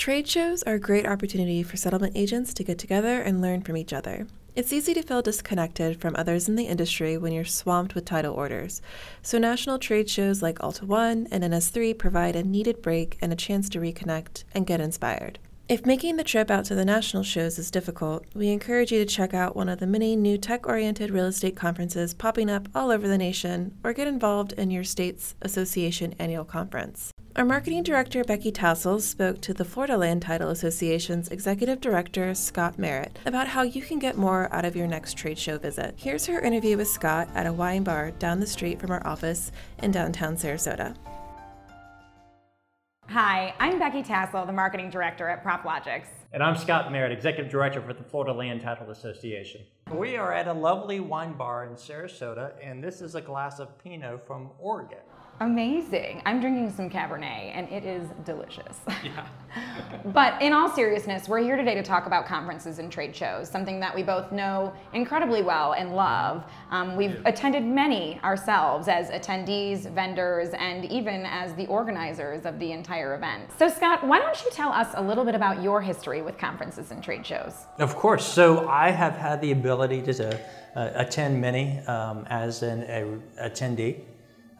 Trade shows are a great opportunity for settlement agents to get together and learn from each other. It's easy to feel disconnected from others in the industry when you're swamped with title orders. So, national trade shows like Alta One and NS3 provide a needed break and a chance to reconnect and get inspired. If making the trip out to the national shows is difficult, we encourage you to check out one of the many new tech oriented real estate conferences popping up all over the nation or get involved in your state's association annual conference. Our marketing director, Becky Tassell, spoke to the Florida Land Title Association's executive director, Scott Merritt, about how you can get more out of your next trade show visit. Here's her interview with Scott at a wine bar down the street from our office in downtown Sarasota. Hi, I'm Becky Tassell, the marketing director at PropLogix. And I'm Scott Merritt, executive director for the Florida Land Title Association. We are at a lovely wine bar in Sarasota, and this is a glass of Pinot from Oregon. Amazing. I'm drinking some Cabernet and it is delicious. Yeah. but in all seriousness, we're here today to talk about conferences and trade shows, something that we both know incredibly well and love. Um, we've yeah. attended many ourselves as attendees, vendors, and even as the organizers of the entire event. So, Scott, why don't you tell us a little bit about your history with conferences and trade shows? Of course. So, I have had the ability to uh, attend many um, as an a, attendee.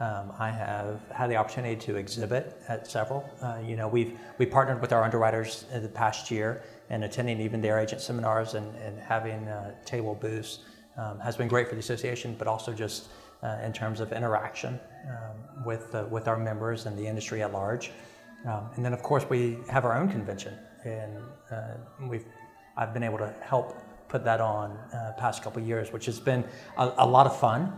Um, I have had the opportunity to exhibit at several. Uh, you know, we've we partnered with our underwriters in the past year and attending even their agent seminars and, and having uh, table booths um, has been great for the association, but also just uh, in terms of interaction um, with with our members and the industry at large. Um, and then, of course, we have our own convention, and uh, we've I've been able to help put that on uh, past couple years, which has been a, a lot of fun.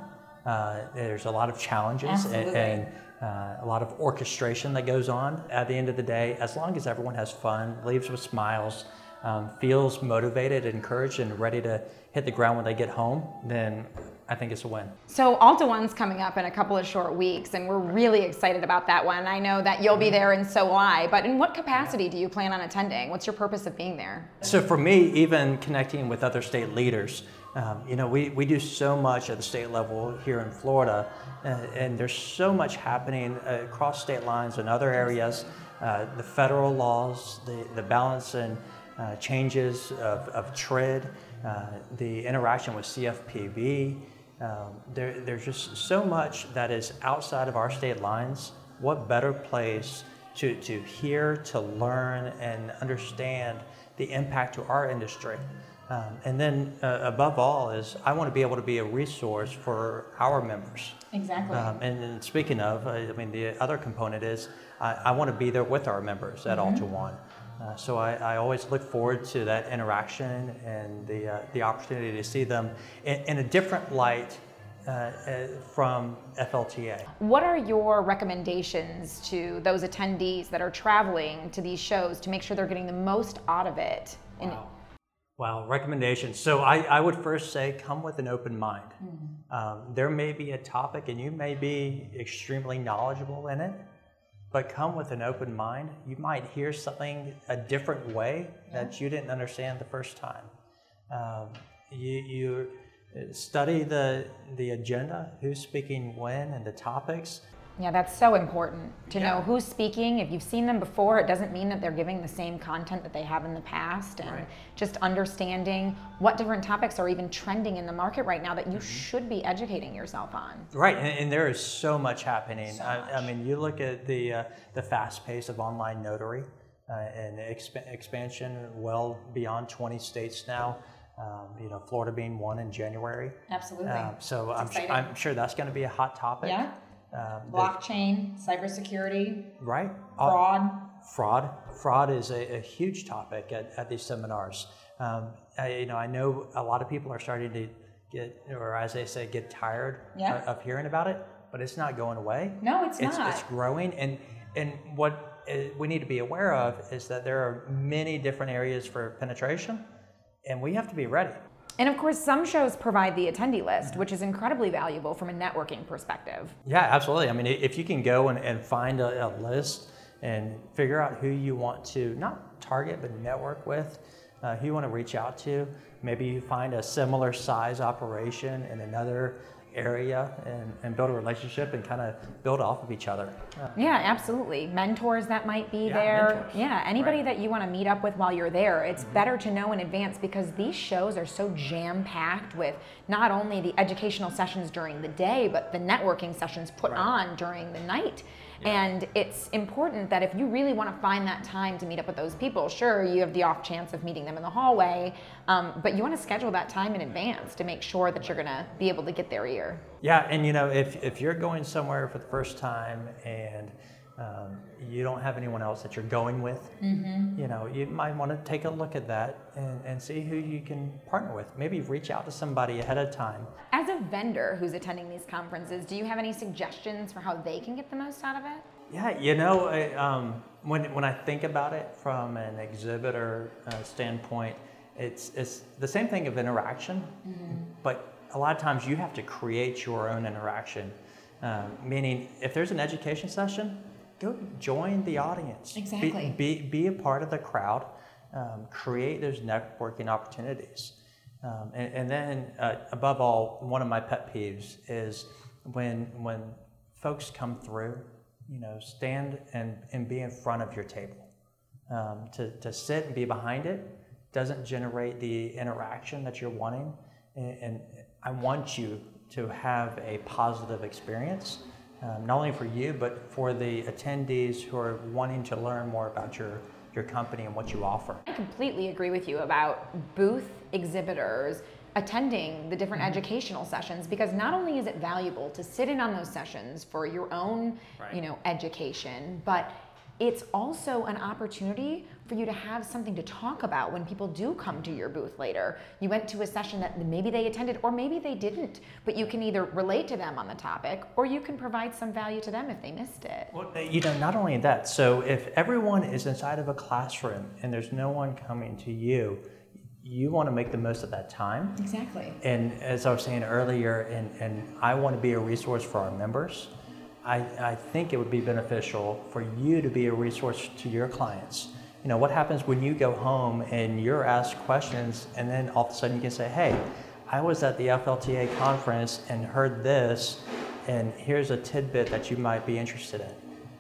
Uh, there's a lot of challenges and, and uh, a lot of orchestration that goes on. At the end of the day, as long as everyone has fun, leaves with smiles, um, feels motivated, encouraged, and ready to hit the ground when they get home, then I think it's a win. So Alta One's coming up in a couple of short weeks, and we're really excited about that one. I know that you'll be mm-hmm. there, and so will I. But in what capacity do you plan on attending? What's your purpose of being there? So for me, even connecting with other state leaders, um, you know, we, we do so much at the state level here in Florida, uh, and there's so much happening across state lines and other areas. Uh, the federal laws, the, the balance and uh, changes of, of TRID, uh, the interaction with CFPB. Um, there, there's just so much that is outside of our state lines. What better place to, to hear, to learn, and understand the impact to our industry? Um, and then, uh, above all, is I want to be able to be a resource for our members. Exactly. Um, and, and, speaking of, uh, I mean, the other component is I, I want to be there with our members at mm-hmm. Alta One. Uh, so I, I, always look forward to that interaction and the, uh, the opportunity to see them in, in a different light uh, uh, from FLTA. What are your recommendations to those attendees that are traveling to these shows to make sure they're getting the most out of it? Wow. Well, recommendations. So I, I would first say come with an open mind. Mm-hmm. Um, there may be a topic and you may be extremely knowledgeable in it, but come with an open mind. You might hear something a different way yeah. that you didn't understand the first time. Um, you, you study the, the agenda, who's speaking when, and the topics. Yeah, that's so important to yeah. know who's speaking. If you've seen them before, it doesn't mean that they're giving the same content that they have in the past. And right. just understanding what different topics are even trending in the market right now that you mm-hmm. should be educating yourself on. Right, and, and there is so much happening. So I. I, mean, you look at the, uh, the fast pace of online notary uh, and exp- expansion well beyond 20 states now. Um, you know, Florida being one in January. Absolutely. Um, so I'm, I'm, sure that's going to be a hot topic. Yeah. Um, blockchain, cybersecurity, right? Fraud. Uh, fraud. Fraud is a, a, huge topic at, at these seminars. Um, I, you know, I know a lot of people are starting to get, or as they say, get tired yeah. of, of hearing about it, but it's not going away. No, it's, it's not. It's growing, and and what uh, we need to be aware of is that there are many different areas for penetration, and we have to be ready. And of course, some shows provide the attendee list, which is incredibly valuable from a networking perspective. Yeah, absolutely. I mean, if you can go and, and find a, a, list and figure out who you want to not target but network with, uh, who you want to reach out to, maybe you find a similar size operation in another area and, and build a relationship and kind of build off of each other. Uh, yeah, absolutely. Mentors that might be yeah, there. Mentors. Yeah, anybody right. that you want to meet up with while you're there. It's mm-hmm. better to know in advance because these shows are so jam packed with not only the educational sessions during the day, but the networking sessions put right. on during the night. And it's important that if you really want to find that time to meet up with those people, sure, you have the off chance of meeting them in the hallway, um, but you want to schedule that time in advance to make sure that you're going to be able to get their ear. Yeah, and you know, if, if you're going somewhere for the first time and um, you don't have anyone else that you're going with, mm-hmm. you know, you might want to take a look at that and, and see who you can partner with. Maybe reach out to somebody ahead of time. As a vendor who's attending these conferences, do you have any suggestions for how they can get the most out of it? Yeah, you know, I, um, when, when I think about it from an exhibitor uh, standpoint, it's, it's the same thing of interaction, mm-hmm. but a lot of times you have to create your own interaction. Um, meaning, if there's an education session, go join the audience. Exactly. Be, be, be a part of the crowd. Um, create those networking opportunities. Um, and, and, then, uh, above all, one of my pet peeves is when when folks come through, you know, stand and, and be in front of your table. Um, to, to sit and be behind it doesn't generate the interaction that you're wanting. And, and I want you to have a positive experience um, not only for you, but for the attendees who are wanting to learn more about your, your company and what you offer. I completely agree with you about booth exhibitors attending the different mm-hmm. educational sessions because not only is it valuable to sit in on those sessions for your own right. you know education but it's also an opportunity for you to have something to talk about when people do come to your booth later. You went to a session that maybe they attended or maybe they didn't, but you can either relate to them on the topic or you can provide some value to them if they missed it. Well, uh, you know, not only that, so if everyone is inside of a classroom and there's no one coming to you, you want to make the most of that time. Exactly. And as I was saying earlier, and, and I want to be a resource for our members. I, I think it would be beneficial for you to be a resource to your clients you know, what happens when you go home and you're asked questions and then all of a sudden you can say, hey, I was at the FLTA conference and heard this, and here's a tidbit that you might be interested in.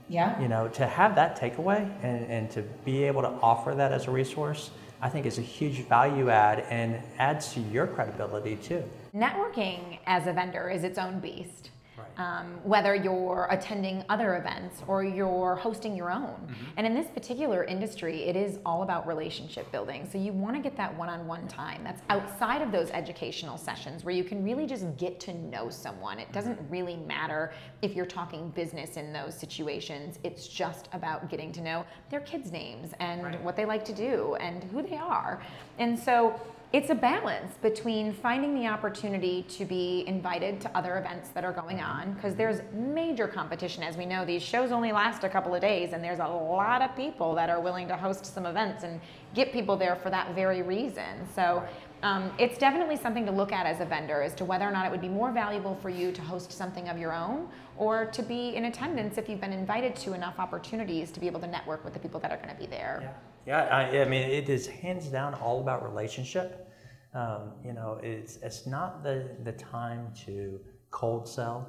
Yeah. You know, to have that takeaway and, and to be able to offer that as a resource, I think is a huge value add and adds to your credibility too. Networking as a vendor is its own beast um, whether you're attending other events or you're hosting your own. Mm-hmm. And in this particular industry, it is all about relationship building. So you want to get that one on one time. That's outside of those educational sessions where you can really just get to know someone. It doesn't mm-hmm. really matter if you're talking business in those situations, it's just about getting to know their kids' names and right. what they like to do and who they are. And so it's a balance between finding the opportunity to be invited to other events that are going on because there's major competition. As we know these shows only last a couple of days and there's a lot of people that are willing to host some events and get people there for that very reason. So um, it's definitely something to look at as a vendor as to whether or not it would be more valuable for you to host something of your own or to be in attendance if you've been invited to enough opportunities to be able to network with the people that are going to be there. Yeah. Yeah, I, I, mean, it is hands down all about relationship. Um, you know, it's it's not the the time to cold sell.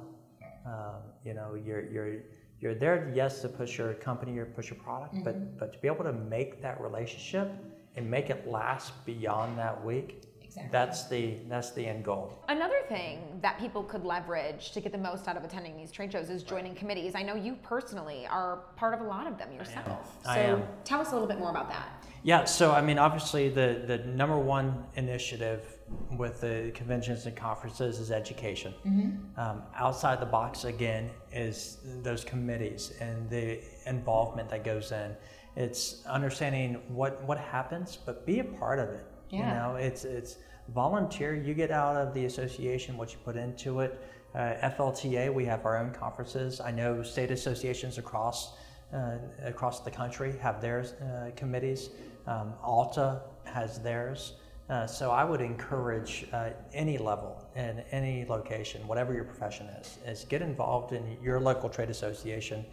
Um, you know, you're you're you're there, yes, to push your company or push your product, mm-hmm. but but to be able to make that relationship and make it last beyond that week Exactly. That's the that's the end goal. Another thing that people could leverage to get the most out of attending these trade shows is joining committees. I know you personally are part of a lot of them yourself. I am. So tell us a little bit more about that. Yeah, so I mean, obviously, the, the number one initiative with the conventions and conferences is education. Mm-hmm. Um, outside the box, again, is those committees and the involvement that goes in. It's understanding what, what happens, but be a part of it. Yeah. You know, it's it's volunteer. You get out of the association what you put into it. Uh, FLTA, we have our own conferences. I know state associations across uh, across the country have their uh, committees. Um, ALTA has theirs. Uh, so I would encourage uh, any level and any location, whatever your profession is, is get involved in your local trade association.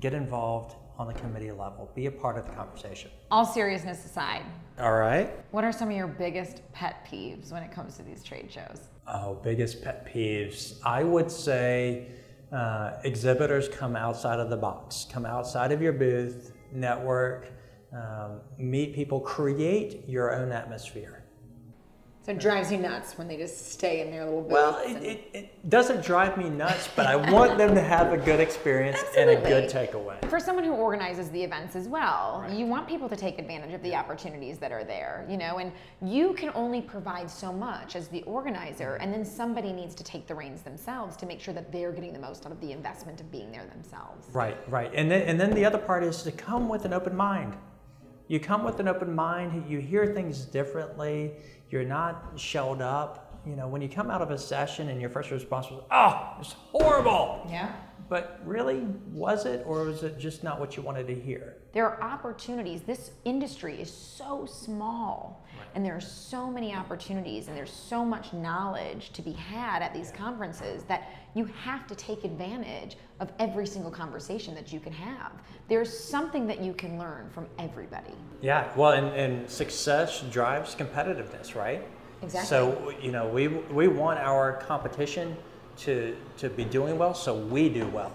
Get involved on the committee level. Be a part of the conversation. All seriousness aside. All right. What are some of your biggest pet peeves when it comes to these trade shows? Oh, biggest pet peeves. I would say uh, exhibitors come outside of the box, come outside of your booth, network, um, meet people, create your own atmosphere. So it drives you nuts when they just stay in their little booth. Well, it, it, it, doesn't drive me nuts, but I want them to have a good experience and a good takeaway. For someone who organizes the events as well, right. you want people to take advantage of the opportunities that are there, you know, and you can only provide so much as the organizer, and then somebody needs to take the reins themselves to make sure that they're getting the most out of the investment of being there themselves. Right, right. And then, and then the other part is to come with an open mind. You come with an open mind, you hear things differently you're not shelled up. You know, when you come out of a session and your first response was, oh, it's horrible. Yeah. But really, was it, or was it just not what you wanted to hear? There are opportunities. This industry is so small, right. and there are so many opportunities, and there's so much knowledge to be had at these conferences that you have to take advantage of every single conversation that you can have. There's something that you can learn from everybody. Yeah, well, and, and success drives competitiveness, right? Exactly. So, you know, we, we want our competition to, to be doing well, so we do well.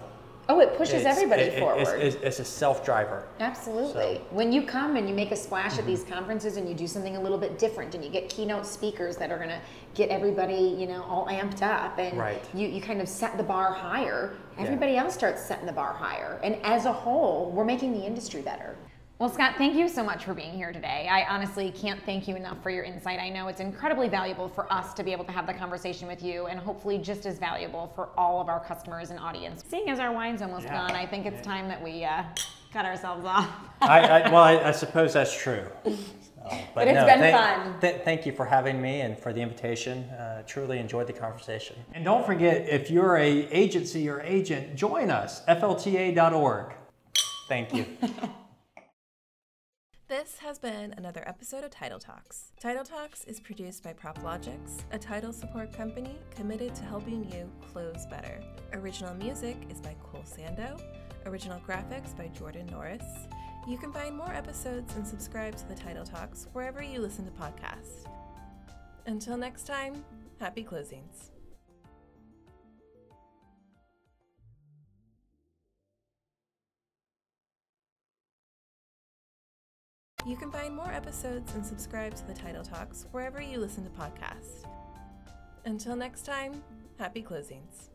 Oh, it pushes it's, everybody it, forward. It's, it's, a self driver. Absolutely. So. When you come and you make a splash mm-hmm. at these conferences and you do something a little bit different and you get keynote speakers that are going to get everybody, you know, all amped up and right. you, you kind of set the bar higher, everybody yeah. else starts setting the bar higher. And as a whole, we're making the industry better. Well, Scott, thank you so much for being here today. I honestly can't thank you enough for your insight. I know it's incredibly valuable for us to be able to have the conversation with you, and hopefully just as valuable for all of our customers and audience. Seeing as our wine's almost yeah. gone, I think it's time that we uh, cut ourselves off. I, I, well, I, I, suppose that's true. So, but, but it's no, been thank, fun. Th- thank you for having me and for the invitation. Uh, truly enjoyed the conversation. And don't forget, if you're a agency or agent, join us, flta.org. Thank you. This has been another episode of Title Talks. Title Talks is produced by PropLogix, a title support company committed to helping you close better. Original music is by Cole Sando, original graphics by Jordan Norris. You can find more episodes and subscribe to the Title Talks wherever you listen to podcasts. Until next time, happy closings. You can find more episodes and subscribe to the Title Talks wherever you listen to podcasts. Until next time, happy closings.